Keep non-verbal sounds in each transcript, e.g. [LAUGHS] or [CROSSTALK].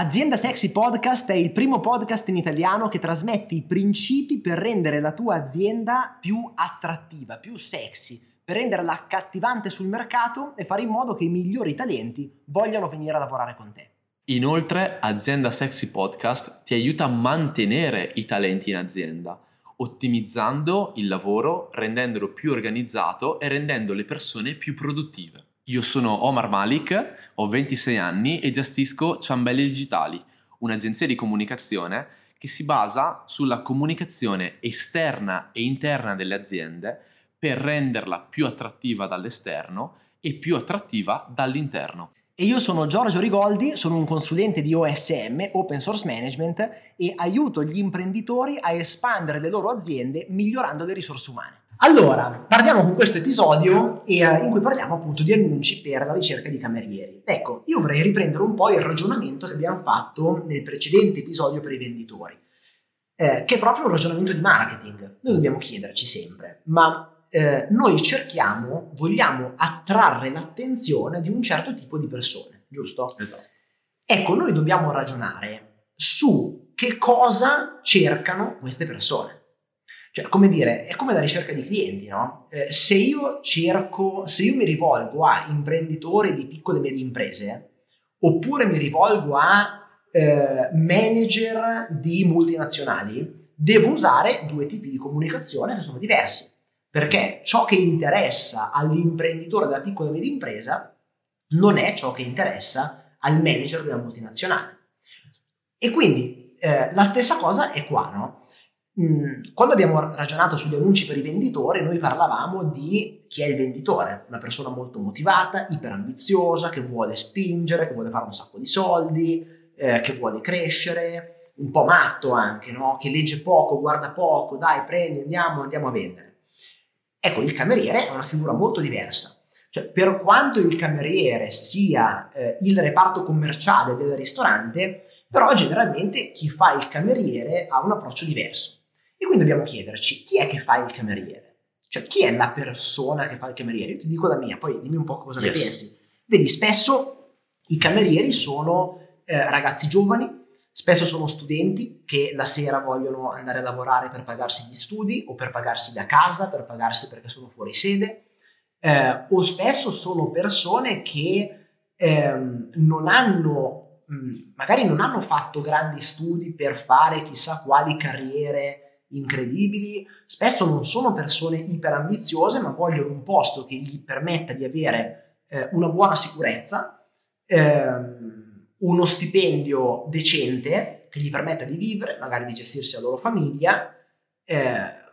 Azienda Sexy Podcast è il primo podcast in italiano che trasmette i principi per rendere la tua azienda più attrattiva, più sexy, per renderla accattivante sul mercato e fare in modo che i migliori talenti vogliano venire a lavorare con te. Inoltre, Azienda Sexy Podcast ti aiuta a mantenere i talenti in azienda, ottimizzando il lavoro, rendendolo più organizzato e rendendo le persone più produttive. Io sono Omar Malik, ho 26 anni e gestisco Ciambelli Digitali, un'agenzia di comunicazione che si basa sulla comunicazione esterna e interna delle aziende per renderla più attrattiva dall'esterno e più attrattiva dall'interno. E io sono Giorgio Rigoldi, sono un consulente di OSM, Open Source Management, e aiuto gli imprenditori a espandere le loro aziende migliorando le risorse umane. Allora, partiamo con questo episodio eh, in cui parliamo appunto di annunci per la ricerca di camerieri. Ecco, io vorrei riprendere un po' il ragionamento che abbiamo fatto nel precedente episodio per i venditori, eh, che è proprio un ragionamento di marketing. Noi dobbiamo chiederci sempre, ma eh, noi cerchiamo, vogliamo attrarre l'attenzione di un certo tipo di persone, giusto? Esatto. Ecco, noi dobbiamo ragionare su che cosa cercano queste persone. Cioè, come dire, è come la ricerca di clienti, no? Eh, se io cerco, se io mi rivolgo a imprenditori di piccole e medie imprese, oppure mi rivolgo a eh, manager di multinazionali, devo usare due tipi di comunicazione che sono diversi. Perché ciò che interessa all'imprenditore della piccola e media impresa non è ciò che interessa al manager della multinazionale. E quindi eh, la stessa cosa è qua, no? Mm, quando abbiamo ragionato sugli annunci per i venditori, noi parlavamo di chi è il venditore, una persona molto motivata, iperambiziosa, che vuole spingere, che vuole fare un sacco di soldi, eh, che vuole crescere, un po' matto anche, no? che legge poco, guarda poco, dai prendi, andiamo, andiamo a vendere. Ecco, il cameriere è una figura molto diversa. Cioè, per quanto il cameriere sia eh, il reparto commerciale del ristorante, però generalmente chi fa il cameriere ha un approccio diverso. E quindi dobbiamo chiederci chi è che fa il cameriere? Cioè chi è la persona che fa il cameriere? Io ti dico la mia, poi dimmi un po' cosa yes. ne pensi. Vedi, spesso i camerieri sono eh, ragazzi giovani, spesso sono studenti che la sera vogliono andare a lavorare per pagarsi gli studi o per pagarsi la casa, per pagarsi perché sono fuori sede, eh, o spesso sono persone che ehm, non hanno, mh, magari non hanno fatto grandi studi per fare chissà quali carriere incredibili, spesso non sono persone iperambiziose, ma vogliono un posto che gli permetta di avere eh, una buona sicurezza, ehm, uno stipendio decente che gli permetta di vivere, magari di gestirsi la loro famiglia, eh,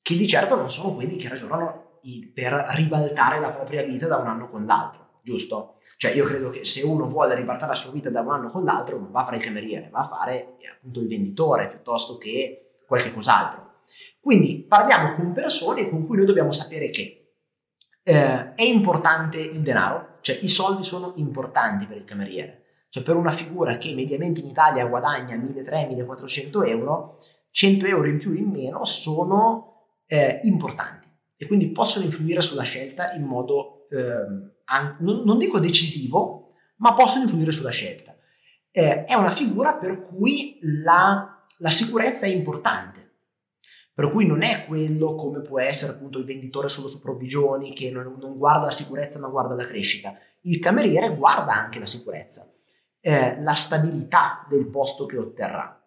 che di certo non sono quelli che ragionano per ribaltare la propria vita da un anno con l'altro, giusto? Cioè io credo che se uno vuole ribaltare la sua vita da un anno con l'altro non va a fare il cameriere, va a fare eh, appunto il venditore piuttosto che qualche cos'altro. Quindi parliamo con persone con cui noi dobbiamo sapere che eh, è importante il denaro, cioè i soldi sono importanti per il cameriere. Cioè per una figura che mediamente in Italia guadagna 1.300-1.400 euro, 100 euro in più in meno sono eh, importanti e quindi possono influire sulla scelta in modo, eh, an- non, non, dico decisivo, ma possono influire sulla scelta. Eh, è una figura per cui la la sicurezza è importante. Per cui non è quello come può essere appunto il venditore solo su provvigioni che non, non guarda la sicurezza ma guarda la crescita. Il cameriere guarda anche la sicurezza, eh, la stabilità del posto che otterrà.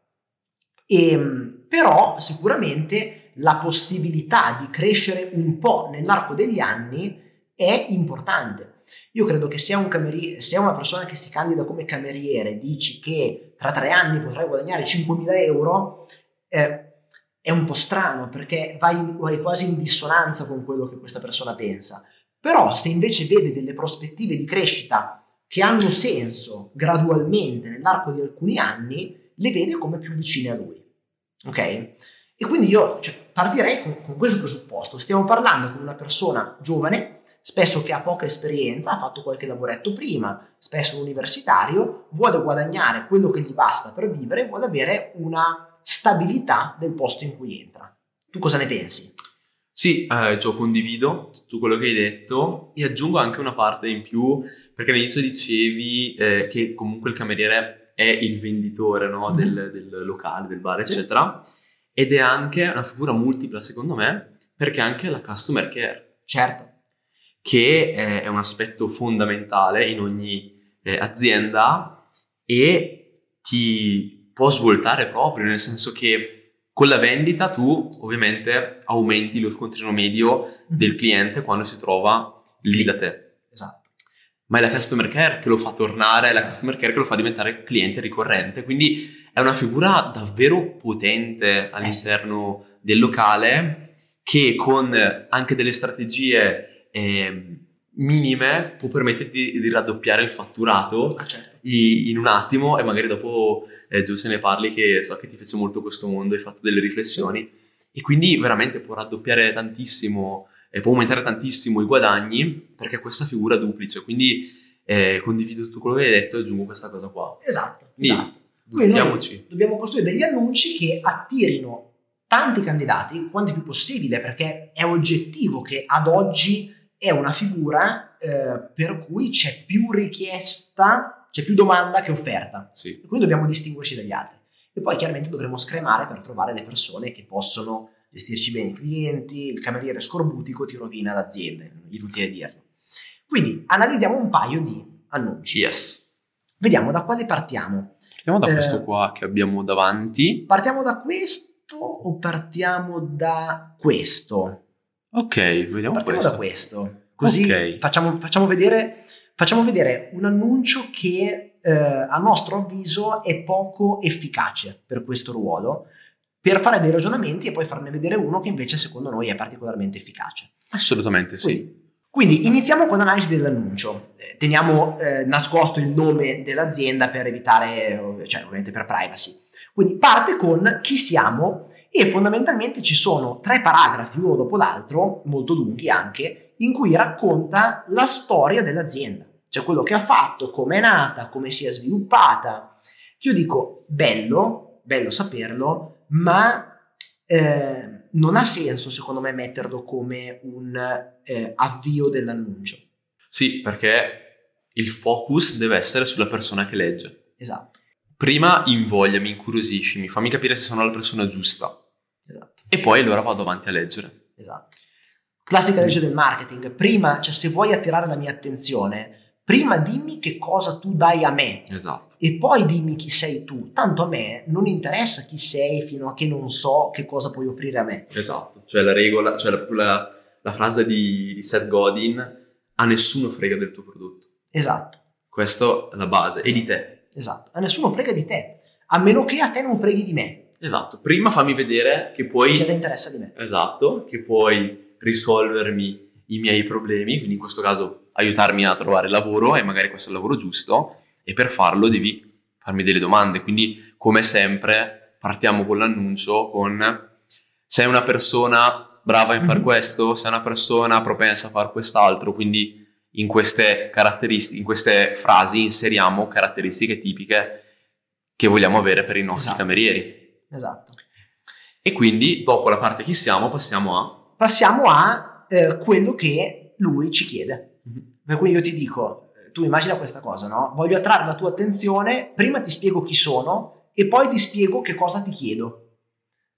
E, ehm, però sicuramente la possibilità di crescere un po' nell'arco degli anni è importante. Io credo che se, un cameriere, se una persona che si candida come cameriere dici che tra tre anni potrai guadagnare 5.000 euro, eh, è un po' strano perché vai, vai quasi in dissonanza con quello che questa persona pensa. Però se invece vede delle prospettive di crescita che hanno senso gradualmente nell'arco di alcuni anni, le vede come più vicine a lui. Ok? E quindi io cioè, partirei con, con questo presupposto. Stiamo parlando con una persona giovane spesso che ha poca esperienza, ha fatto qualche lavoretto prima, spesso universitario, vuole guadagnare quello che gli basta per vivere, vuole avere una stabilità del posto in cui entra. Tu cosa ne pensi? Sì, eh, Gio, condivido tutto quello che hai detto e aggiungo anche una parte in più, perché all'inizio dicevi eh, che comunque il cameriere è il venditore no, Mhm. del, del locale, del bar, Sì. eccetera, ed è anche una figura multipla secondo me, perché anche la customer care, Certo, che è, un aspetto fondamentale in ogni eh, azienda e ti può svoltare proprio, nel senso che con la vendita tu ovviamente aumenti lo scontrino medio del cliente quando si trova lì da te. esatto. Ma è la customer care che lo fa tornare, è la customer care che lo fa diventare cliente ricorrente. Quindi è una figura davvero potente all'interno del locale che con anche delle strategie eh, minime può permetterti di raddoppiare il fatturato Ah, certo. i- in un attimo e magari dopo eh, giù se ne parli che so che ti piace molto questo mondo, hai fatto delle riflessioni e quindi veramente può raddoppiare tantissimo, eh, può aumentare tantissimo i guadagni perché questa figura duplice, quindi eh, condivido tutto quello che hai detto e aggiungo questa cosa qua. Esatto, Quindi esatto. Buttiamoci. dobbiamo costruire degli annunci che attirino tanti candidati quanti più possibile perché è oggettivo che ad oggi è una figura eh, per cui c'è più richiesta, c'è più domanda che offerta Sì. e quindi dobbiamo distinguerci dagli altri e poi chiaramente dovremo scremare per trovare le persone che possono gestirci bene i clienti, il cameriere scorbutico ti rovina l'azienda, inutile dirlo. Quindi analizziamo un paio di annunci. Yes. Vediamo da quale partiamo. Partiamo da Eh, questo qua che abbiamo davanti. Partiamo da questo o partiamo da questo? Ok, vediamo Partiamo questo. da questo. Così Ok. facciamo, facciamo vedere, facciamo vedere un annuncio che eh, a nostro avviso è poco efficace per questo ruolo, per fare dei ragionamenti e poi farne vedere uno che invece secondo noi è particolarmente efficace. Assolutamente sì. Quindi, quindi iniziamo con l'analisi dell'annuncio. Eh, Teniamo eh, nascosto il nome dell'azienda per evitare, cioè ovviamente per privacy. Quindi parte con chi siamo e fondamentalmente ci sono tre paragrafi, uno dopo l'altro, molto lunghi anche, in cui racconta la storia dell'azienda, cioè quello che ha fatto, come è nata, come si è sviluppata. Io dico, bello, bello saperlo, ma eh, non ha senso secondo me metterlo come un eh, avvio dell'annuncio. Sì, perché il focus deve essere sulla persona che legge. Esatto, Prima invogliami, incuriosiscimi, fammi capire se sono la persona giusta. E poi allora vado avanti a leggere. esatto. Classica legge del marketing. Prima, cioè se vuoi attirare la mia attenzione, prima dimmi che cosa tu dai a me Esatto. e poi dimmi chi sei tu. Tanto a me non interessa chi sei fino a che non so che cosa puoi offrire a me. Esatto. Cioè la regola, cioè la, la- la frase di, di Seth Godin, a nessuno frega del tuo prodotto. Esatto, Questa è la base. E di te. esatto. A nessuno frega di te, a meno che a te non freghi di me, Esatto. Prima fammi vedere che puoi... che ti interessa di me. Esatto, che puoi risolvermi i miei problemi, quindi in questo caso aiutarmi a trovare lavoro e magari questo è il lavoro giusto e per farlo devi farmi delle domande, quindi come sempre partiamo con l'annuncio con sei una persona brava in fare Mhm. questo, sei una persona propensa a fare quest'altro, quindi in queste caratteristiche, in queste frasi inseriamo caratteristiche tipiche che vogliamo avere per i nostri Esatto. camerieri. Esatto. E quindi dopo la parte chi siamo passiamo a Passiamo a eh, quello che lui ci chiede. Per cui io ti dico, tu immagina questa cosa, no? Voglio attrarre la tua attenzione, prima ti spiego chi sono e poi ti spiego che cosa ti chiedo.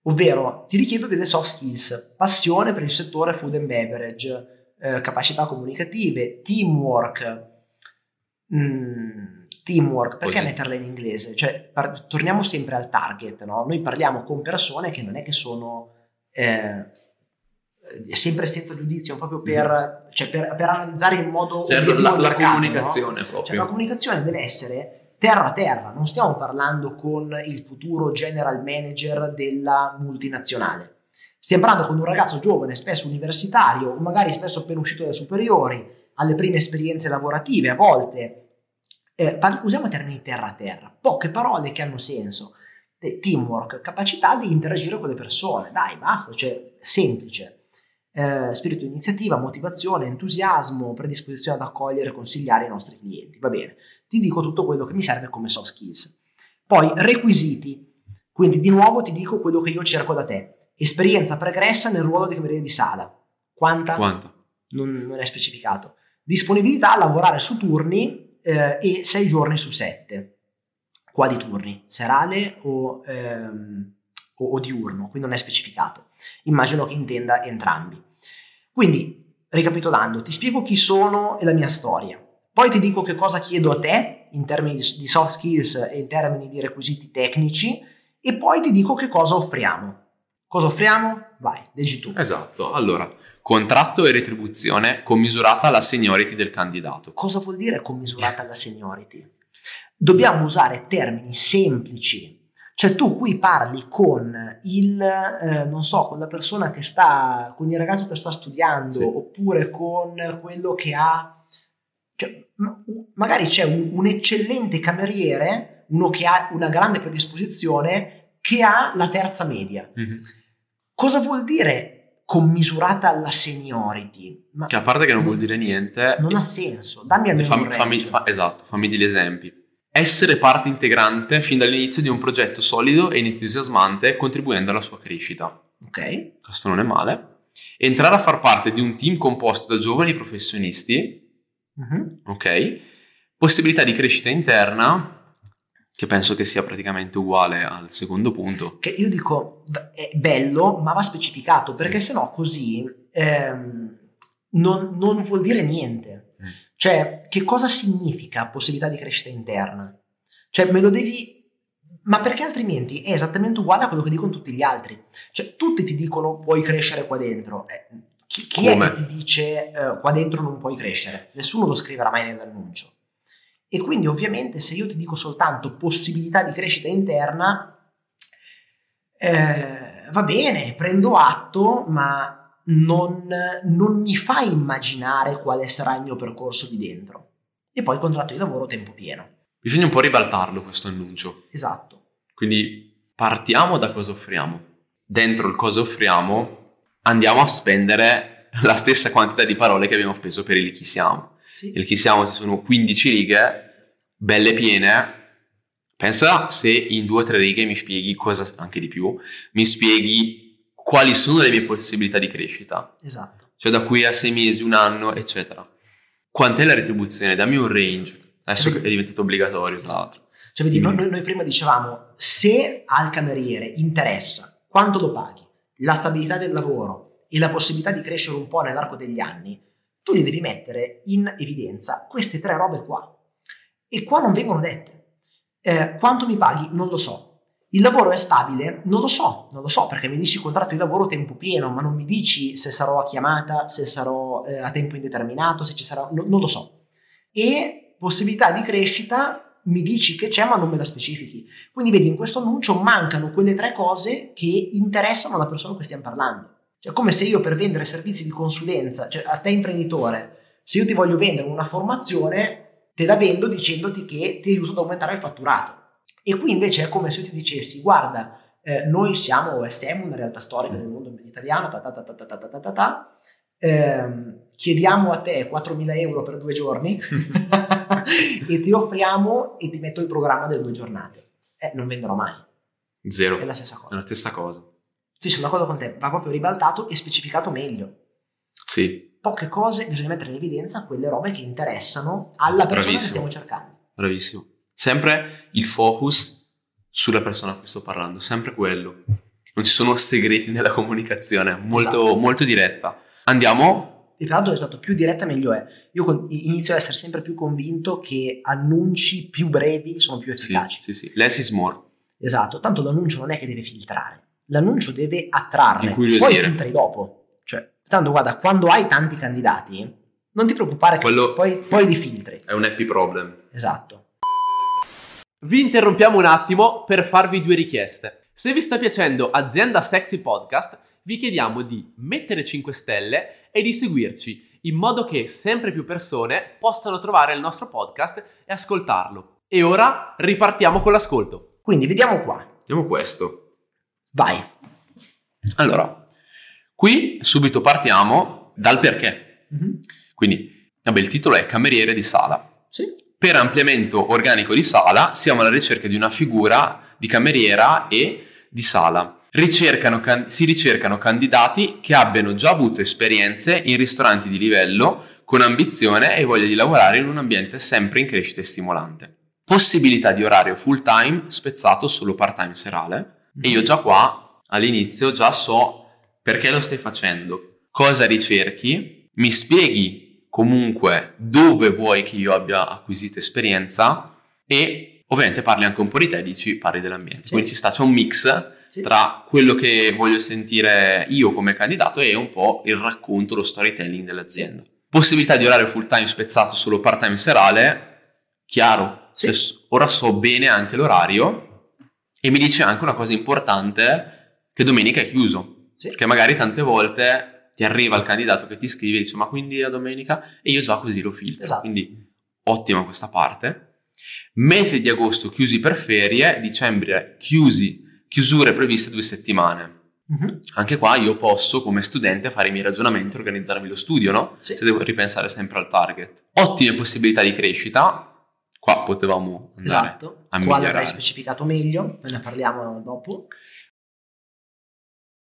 Ovvero, ti richiedo delle soft skills, passione per il settore food and beverage, eh, capacità comunicative, teamwork. Mm, teamwork, perché Così. metterla in inglese? Cioè, par- torniamo sempre al target, no? Noi parliamo con persone che non è che sono... eh, sempre senza giudizio, proprio per, cioè per, per analizzare in modo Certo, la, la mercato, comunicazione no? proprio. Cioè, la comunicazione deve essere terra a terra, non stiamo parlando con il futuro general manager della multinazionale. Stiamo parlando con un ragazzo giovane, spesso universitario, o magari spesso appena uscito dalle superiori, alle prime esperienze lavorative, a volte. Eh, usiamo termini terra a terra, poche parole che hanno senso. Teamwork, capacità di interagire con le persone, dai, basta, cioè semplice. Eh, spirito di iniziativa, motivazione, entusiasmo, predisposizione ad accogliere e consigliare i nostri clienti. Va bene, ti dico tutto quello che mi serve come soft skills. Poi requisiti, quindi di nuovo ti dico quello che io cerco da te. Esperienza pregressa nel ruolo di cameriere di sala. Quanta? Quanta? Non, non è specificato. Disponibilità a lavorare su turni eh, e 6 giorni su 7. Quali turni? Serale o, ehm, o, o diurno? Quindi non è specificato. Immagino che intenda entrambi. Quindi, ricapitolando, ti spiego chi sono e la mia storia. Poi ti dico che cosa chiedo a te in termini di soft skills e in termini di requisiti tecnici e poi ti dico che cosa offriamo. Cosa offriamo? Vai, leggi tu. Esatto, allora, contratto e retribuzione commisurata alla seniority del candidato. Cosa vuol dire commisurata alla seniority? Dobbiamo usare termini semplici. Cioè tu qui parli con il, eh, non so, con la persona che sta, con il ragazzo che sta studiando, Sì. oppure con quello che ha, cioè, ma- magari c'è un, un eccellente cameriere, uno che ha una grande predisposizione, che ha la terza media. Mhm. Cosa vuol dire commisurata alla seniority? Ma Che a parte che non vuol dire niente, non ha senso. Dammi almeno fammi, un fammi- fa- esatto, fammi degli esempi. Essere parte integrante fin dall'inizio di un progetto solido e entusiasmante contribuendo alla sua crescita. Ok, Questo non è male. Entrare a far parte di un team composto da giovani professionisti Mhm. ok? Possibilità di crescita interna, che penso che sia praticamente uguale al secondo punto. che io dico è bello, ma va specificato perché sennò così ehm, non, non vuol dire niente. Mm. Cioè, che cosa significa possibilità di crescita interna? Cioè, me lo devi. Ma perché altrimenti è esattamente uguale a quello che dicono tutti gli altri. Cioè, tutti ti dicono puoi crescere qua dentro. Eh, chi chi è che ti dice eh, qua dentro non puoi crescere? Nessuno lo scriverà mai nell'annuncio. E quindi ovviamente se io ti dico soltanto possibilità di crescita interna, eh, va bene, prendo atto, ma non, non mi fa immaginare quale sarà il mio percorso di dentro. E poi contratto di lavoro tempo pieno. Bisogna un po' ribaltarlo questo annuncio. Esatto. Quindi partiamo da cosa offriamo. Dentro il cosa offriamo andiamo a spendere la stessa quantità di parole che abbiamo speso per il chi siamo. Sì. Il chi siamo ci sono 15 righe, belle piene. Pensa se in due o tre righe mi spieghi cosa, anche di più, mi spieghi quali sono le mie possibilità di crescita. Esatto. cioè da qui a sei mesi, un anno, eccetera. Quant'è la retribuzione? Dammi un range. Adesso è diventato obbligatorio, tra l'altro. Cioè, vedi, Dimmi. noi, noi prima dicevamo, se al cameriere interessa quanto lo paghi, la stabilità del lavoro e la possibilità di crescere un po' nell'arco degli anni, tu li devi mettere in evidenza queste tre robe qua. E qua non vengono dette. Eh, quanto mi paghi? Non lo so. Il lavoro è stabile? Non lo so, non lo so perché mi dici contratto di lavoro tempo pieno, ma non mi dici se sarò a chiamata, se sarò eh, a tempo indeterminato, se ci sarà, no- non lo so. E possibilità di crescita mi dici che c'è ma non me la specifichi. Quindi vedi in questo annuncio mancano quelle tre cose che interessano alla persona cui stiamo parlando. Cioè come se io per vendere servizi di consulenza, cioè a te imprenditore, se io ti voglio vendere una formazione, te la vendo dicendoti che ti aiuto ad aumentare il fatturato. E qui invece è come se io ti dicessi, guarda, eh, noi siamo OSM, una realtà storica del mondo italiano, ta ta ta ta ta ta ta ta ehm, chiediamo a te 4.000 euro per due giorni [LAUGHS] e ti offriamo e ti metto il programma delle due giornate. Eh, non venderò mai, Zero. è la stessa È cosa. la stessa cosa. Sì, sono d'accordo con te, va proprio ribaltato e specificato meglio. Sì, Poche cose bisogna mettere in evidenza quelle robe che interessano alla persona che Bravissimo. stiamo cercando. bravissimo. Sempre il focus sulla persona a cui sto parlando, sempre quello. Non ci sono segreti nella comunicazione, molto, Esatto. molto diretta. Andiamo. E tra l'altro esatto, più diretta meglio è. Io inizio ad essere sempre più convinto che annunci più brevi sono più Sì, efficaci. sì, sì. Less is more. Esatto, tanto l'annuncio non è che deve filtrare, l'annuncio deve attrarre, poi filtri dopo. Cioè, tanto guarda, quando hai tanti candidati, non ti preoccupare che Quello- poi, poi li filtri. È un happy problem. Esatto. Vi interrompiamo un attimo per farvi due richieste. Se vi sta piacendo Azienda Sexy Podcast, vi chiediamo di mettere 5 stelle e di seguirci in modo che sempre più persone possano trovare il nostro podcast e ascoltarlo. E ora ripartiamo con l'ascolto. Quindi vediamo qua. Vediamo questo. Vai. Allora, qui subito partiamo dal perché. Mhm. Quindi, vabbè, il titolo è Cameriere di sala. Sì. Per ampliamento organico di sala siamo alla ricerca di una figura di cameriera e di sala. Ricercano can- si ricercano candidati che abbiano già avuto esperienze in ristoranti di livello con ambizione e voglia di lavorare in un ambiente sempre in crescita e stimolante. possibilità di orario full time spezzato solo part time serale. E io già qua all'inizio già so perché lo stai facendo, cosa ricerchi, mi spieghi comunque dove vuoi che io abbia acquisito esperienza e ovviamente parli anche un po' di te, dici parli dell'ambiente. Sì. Quindi ci sta, c'è un mix Sì. tra quello che voglio sentire io come candidato e un po' il racconto, lo storytelling dell'azienda. Possibilità di orario full time spezzato solo part time serale, chiaro. Sì. Ora so bene anche l'orario e mi dice anche una cosa importante che domenica è chiuso. Sì. Perché magari tante volte ti arriva il candidato che ti scrive e dice ma quindi la domenica e io già così lo filtro. Esatto. Quindi ottima questa parte. Mese di agosto chiusi per ferie, dicembre chiusi, chiusure previste due settimane. Mhm. Anche qua io posso come studente fare i miei ragionamenti, organizzarmi lo studio, no? Sì. Se devo ripensare sempre al target. Ottime possibilità di crescita. Qua potevamo andare Esatto. a Qua migliorare. l'avrei specificato meglio, ne parliamo dopo.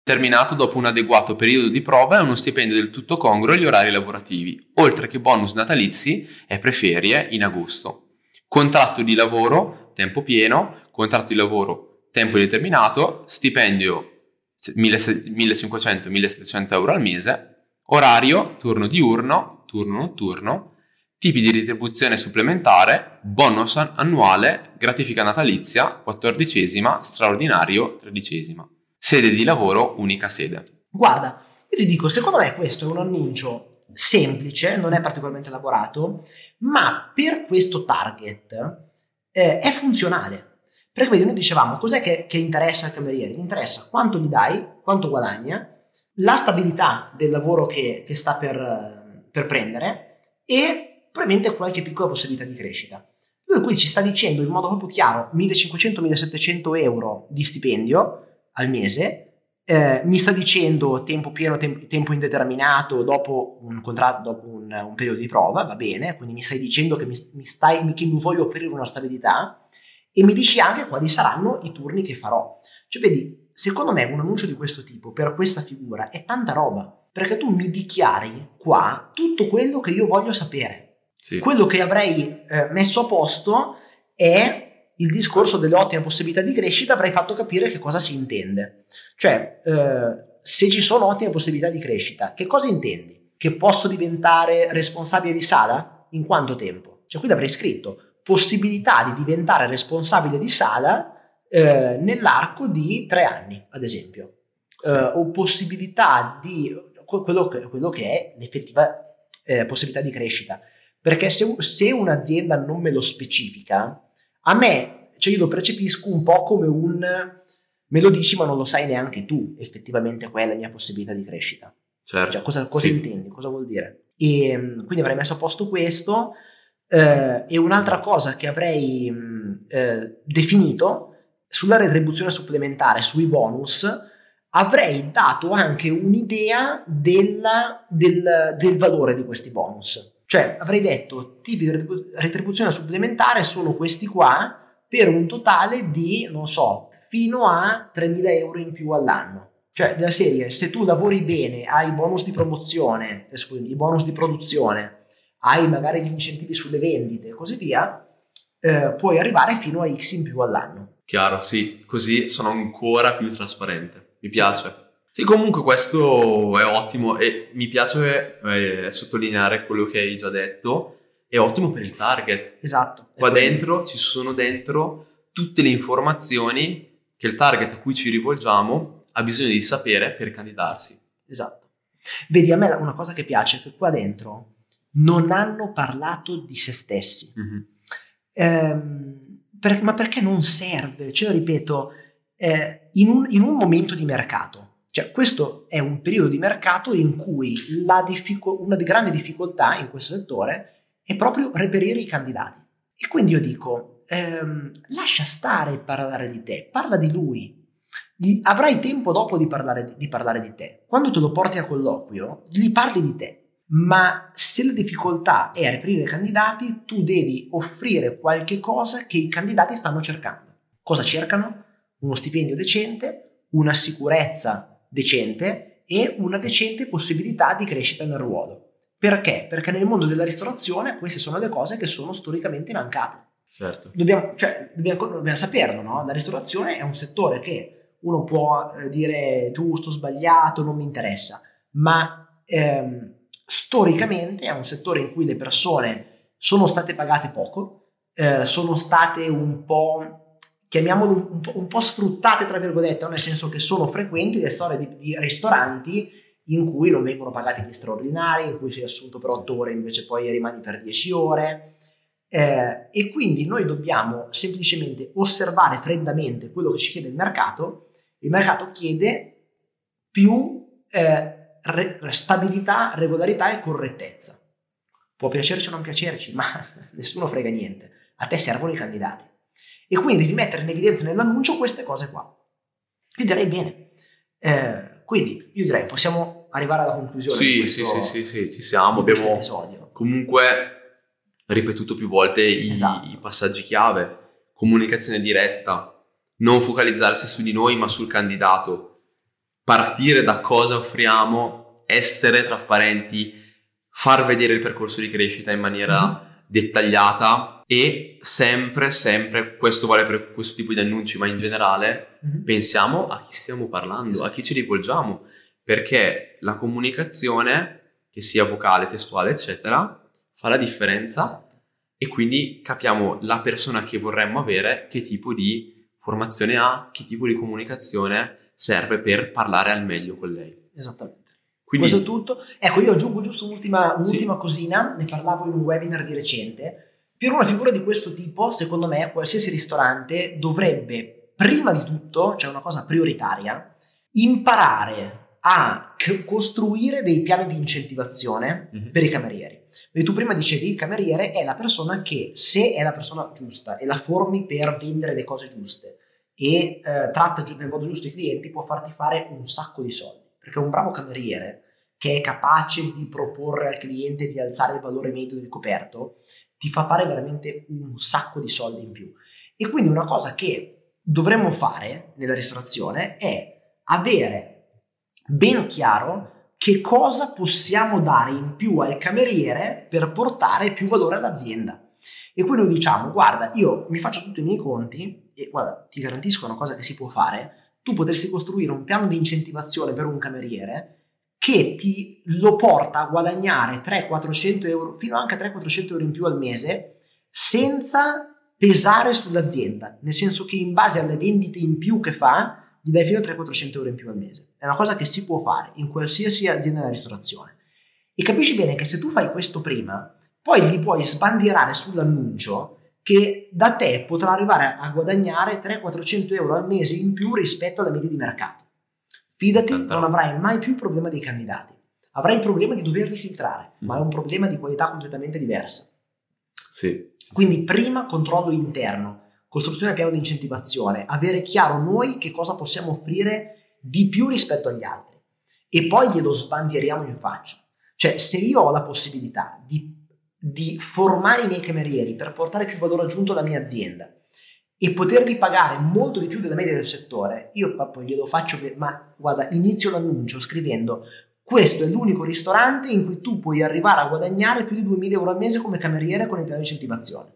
terminato dopo un adeguato periodo di prova e uno stipendio del tutto congruo agli orari lavorativi, oltre che bonus natalizi e preferie in agosto. Contratto di lavoro tempo pieno, contratto di lavoro tempo indeterminato, stipendio 1500-1700 euro al mese, orario turno diurno, turno notturno, tipi di retribuzione supplementare, bonus annuale, gratifica natalizia, quattordicesima, straordinario, tredicesima. Sede di lavoro, unica sede. Guarda, io ti dico, secondo me questo è un annuncio semplice, non è particolarmente elaborato, ma per questo target eh, è funzionale. Perché vedi, noi dicevamo, cos'è che, che interessa al cameriere? Gli interessa quanto gli dai, quanto guadagna, la stabilità del lavoro che, che sta per, per prendere e probabilmente qualche piccola possibilità di crescita. Lui qui ci sta dicendo in modo proprio chiaro 1500-1700 euro di stipendio al mese, eh, mi sta dicendo tempo pieno, tem- tempo indeterminato dopo un contratto, dopo un, un periodo di prova, va bene, quindi mi stai dicendo che mi, mi stai, che mi voglio offrire una stabilità e mi dici anche quali saranno i turni che farò. Cioè, vedi, secondo me un annuncio di questo tipo per questa figura è tanta roba, perché tu mi dichiari qua tutto quello che io voglio sapere. Sì. Quello che avrei eh, messo a posto è il discorso delle ottime possibilità di crescita, avrei fatto capire che cosa si intende. Cioè, eh, se ci sono ottime possibilità di crescita, che cosa intendi? Che posso diventare responsabile di sala? In quanto tempo? Cioè, qui avrei scritto possibilità di diventare responsabile di sala eh, nell'arco di tre anni, ad esempio. Sì. Eh, o possibilità di quello che, quello che è l'effettiva eh, possibilità di crescita. Perché se, se un'azienda non me lo specifica, a me, cioè io lo percepisco un po' come un me lo dici ma non lo sai neanche tu effettivamente qual è la mia possibilità di crescita. Certo. Cioè, cosa, cosa Sì. intendi? Cosa vuol dire? E mm, quindi avrei messo a posto questo. eh, e un'altra cosa che avrei mh, eh, definito sulla retribuzione supplementare, sui bonus, avrei dato anche un'idea della- del, del valore di questi bonus. Cioè avrei detto tipi di retribu- retribuzione supplementare sono questi qua per un totale di, non so, fino a 3.000 euro in più all'anno. Cioè, della serie, se tu lavori bene, hai i bonus di promozione, eh, scusi, i bonus di produzione, hai magari gli incentivi sulle vendite e così via, eh, puoi arrivare fino a X in più all'anno. Chiaro, sì, così sono ancora più trasparente. Mi piace. Sì, comunque questo è ottimo e mi piace eh, sottolineare quello che hai già detto. È ottimo per il target. Esatto. Qua quello. dentro ci sono dentro tutte le informazioni che il target a cui ci rivolgiamo ha bisogno di sapere per candidarsi. Esatto. Vedi, a me una cosa che piace è che qua dentro non hanno parlato di se stessi. Mhm. Ehm, per- ma perché non serve? Cioè, ripeto, eh, in, un, in un momento di mercato, cioè questo è un periodo di mercato in cui diffico- una di grandi difficoltà in questo settore è proprio reperire i candidati. E quindi io dico, ehm, lascia stare parlare di te, parla di lui. Gli- avrai tempo dopo di parlare di, di parlare di te. Quando te lo porti a colloquio, gli parli di te. Ma se la difficoltà è reperire i candidati, tu devi offrire qualche cosa che i candidati stanno cercando. Cosa cercano? Uno stipendio decente, una sicurezza decente e una decente possibilità di crescita nel ruolo. Perché? Perché nel mondo della ristorazione queste sono le cose che sono storicamente mancate. Certo. Dobbiamo, cioè, dobbiamo, dobbiamo saperlo, no? La ristorazione è un settore che uno può eh, dire giusto, sbagliato, non mi interessa, ma ehm, storicamente è un settore in cui le persone sono state pagate poco, eh, sono state un po', chiamiamolo un, po', un po' sfruttate, tra virgolette, nel senso che sono frequenti le storie di, di ristoranti in cui non vengono pagati gli straordinari, in cui sei assunto per 8 ore invece poi rimani per 10 ore. Eh, e quindi noi dobbiamo semplicemente osservare freddamente quello che ci chiede il mercato. Il mercato chiede più eh, re- stabilità, regolarità e correttezza. Può piacerci o non piacerci, ma [LAUGHS] nessuno frega niente. A te servono i candidati. E quindi devi mettere in evidenza nell'annuncio queste cose qua. Io direi bene. Eh, quindi io direi possiamo arrivare alla conclusione. Sì, questo, sì, sì, sì, sì, ci siamo. Abbiamo episodio. comunque ripetuto più volte i, Esatto. i passaggi chiave. Comunicazione diretta, non focalizzarsi su di noi ma sul candidato. Partire da cosa offriamo, essere trasparenti, far vedere il percorso di crescita in maniera Mhm. dettagliata e sempre, sempre, questo vale per questo tipo di annunci ma in generale, Mhm. pensiamo a chi stiamo parlando, Esatto. a chi ci rivolgiamo, perché la comunicazione, che sia vocale, testuale, eccetera, fa la differenza Esatto. e quindi capiamo la persona che vorremmo avere, che tipo di formazione ha, che tipo di comunicazione serve per parlare al meglio con lei. Esattamente. Quindi, Questo è tutto. Ecco, io aggiungo giusto un'ultima, Sì. un'ultima cosina, ne parlavo in un webinar di recente. Per una figura di questo tipo, secondo me, qualsiasi ristorante dovrebbe, prima di tutto, cioè una cosa prioritaria, imparare a costruire dei piani di incentivazione Mhm. per i camerieri. E tu prima dicevi il cameriere è la persona che, se è la persona giusta e la formi per vendere le cose giuste e eh, tratta nel modo giusto i clienti, può farti fare un sacco di soldi. Perché un bravo cameriere che è capace di proporre al cliente di alzare il valore medio del coperto, ti fa fare veramente un sacco di soldi in più. E quindi una cosa che dovremmo fare nella ristorazione è avere ben chiaro che cosa possiamo dare in più al cameriere per portare più valore all'azienda. E quindi noi diciamo, guarda, io mi faccio tutti i miei conti e guarda, ti garantisco una cosa che si può fare, tu potresti costruire un piano di incentivazione per un cameriere che ti lo porta a guadagnare 300-400 euro, fino anche a 300-400 euro in più al mese, senza pesare sull'azienda, nel senso che in base alle vendite in più che fa, gli dai fino a 300-400 euro in più al mese. È una cosa che si può fare in qualsiasi azienda della ristorazione. E capisci bene che se tu fai questo prima, poi gli puoi sbandierare sull'annuncio che da te potrà arrivare a guadagnare 300-400 euro al mese in più rispetto alla media di mercato. Fidati, Tanta non avrai mai più il problema dei candidati. Avrai il problema di doverli filtrare, ma è un problema di qualità completamente diversa. Sì. Quindi prima controllo interno, costruzione del piano di incentivazione, avere chiaro noi che cosa possiamo offrire di più rispetto agli altri e poi glielo sbandieriamo in faccia. Cioè se io ho la possibilità di, di formare i miei camerieri per portare più valore aggiunto alla mia azienda e poterli pagare molto di più della media del settore, io proprio glielo faccio, ma guarda, inizio l'annuncio scrivendo questo è l'unico ristorante in cui tu puoi arrivare a guadagnare più di 2000 euro al mese come cameriere con il piano di incentivazione.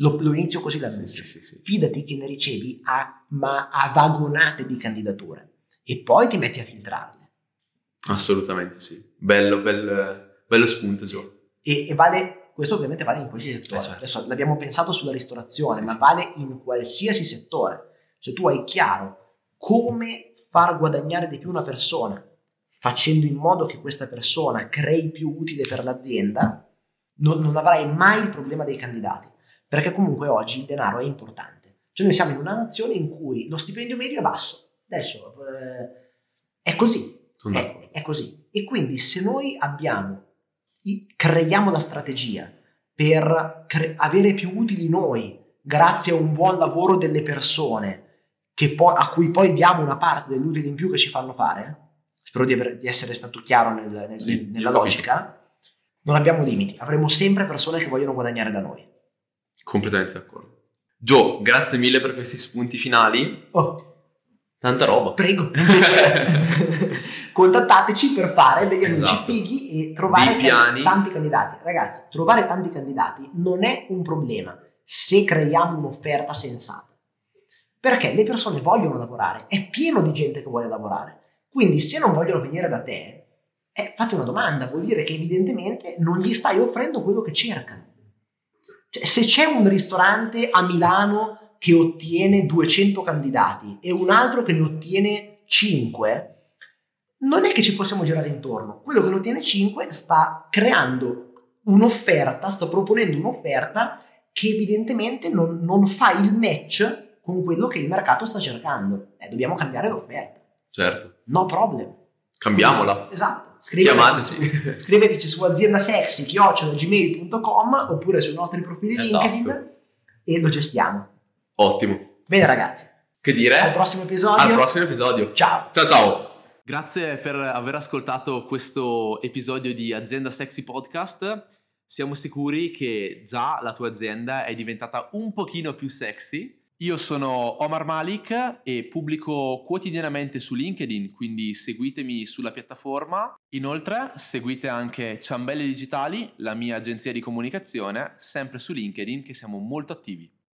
Lo, lo inizio così Sì, l'annuncio. sì, sì, sì. Fidati che ne ricevi a, ma a vagonate di candidature e poi ti metti a filtrarle. Assolutamente sì. Bello, bel- bello spunto, Gio. E, e vale, questo ovviamente vale in qualsiasi settore. Certo. Adesso l'abbiamo pensato sulla ristorazione, Sì, ma sì. vale in qualsiasi settore. Se tu hai chiaro come far guadagnare di più una persona, facendo in modo che questa persona crei più utile per l'azienda, non, non avrai mai il problema dei candidati. Perché comunque oggi il denaro è importante. Cioè noi siamo in una nazione in cui lo stipendio medio è basso. Adesso eh, è così. È, è così. E quindi se noi abbiamo, creiamo la strategia per cre- avere più utili noi, grazie a un buon lavoro delle persone, che poi- a cui poi diamo una parte dell'utile in più che ci fanno fare, spero di, aver- di essere stato chiaro nel- nel- Sì, nella logica, non abbiamo limiti, avremo sempre persone che vogliono guadagnare da noi. Completamente d'accordo. Gio, grazie mille per questi spunti finali. Oh, Tanta roba. prego, [LAUGHS] [LAUGHS] contattateci per fare degli annunci Esatto. fighi e trovare piani. tanti candidati. Ragazzi, trovare tanti candidati non è un problema se creiamo un'offerta sensata. Perché le persone vogliono lavorare, è pieno di gente che vuole lavorare. Quindi se non vogliono venire da te, eh, fate una domanda, vuol dire che evidentemente non gli stai offrendo quello che cercano. Cioè, se c'è un ristorante a Milano che ottiene 200 candidati e un altro che ne ottiene 5, non è che ci possiamo girare intorno. Quello che ne ottiene 5 sta creando un'offerta, sta proponendo un'offerta che evidentemente non, non fa il match con quello che il mercato sta cercando. Eh, dobbiamo cambiare l'offerta. Certo. No problem. Cambiamola. Esatto. Scriveteci, Chiamateci. [LAUGHS] scriveteci su aziendasexy.gmail.com oppure sui nostri profili Esatto. LinkedIn e lo gestiamo. Ottimo. Bene ragazzi, Che dire? al prossimo episodio. Al prossimo episodio. Ciao. Ciao ciao. Grazie per aver ascoltato questo episodio di Azienda Sexy Podcast. Siamo sicuri che già la tua azienda è diventata un pochino più sexy. Io sono Omar Malik e pubblico quotidianamente su LinkedIn, quindi seguitemi sulla piattaforma. Inoltre seguite anche Ciambelle Digitali, la mia agenzia di comunicazione, sempre su LinkedIn che siamo molto attivi.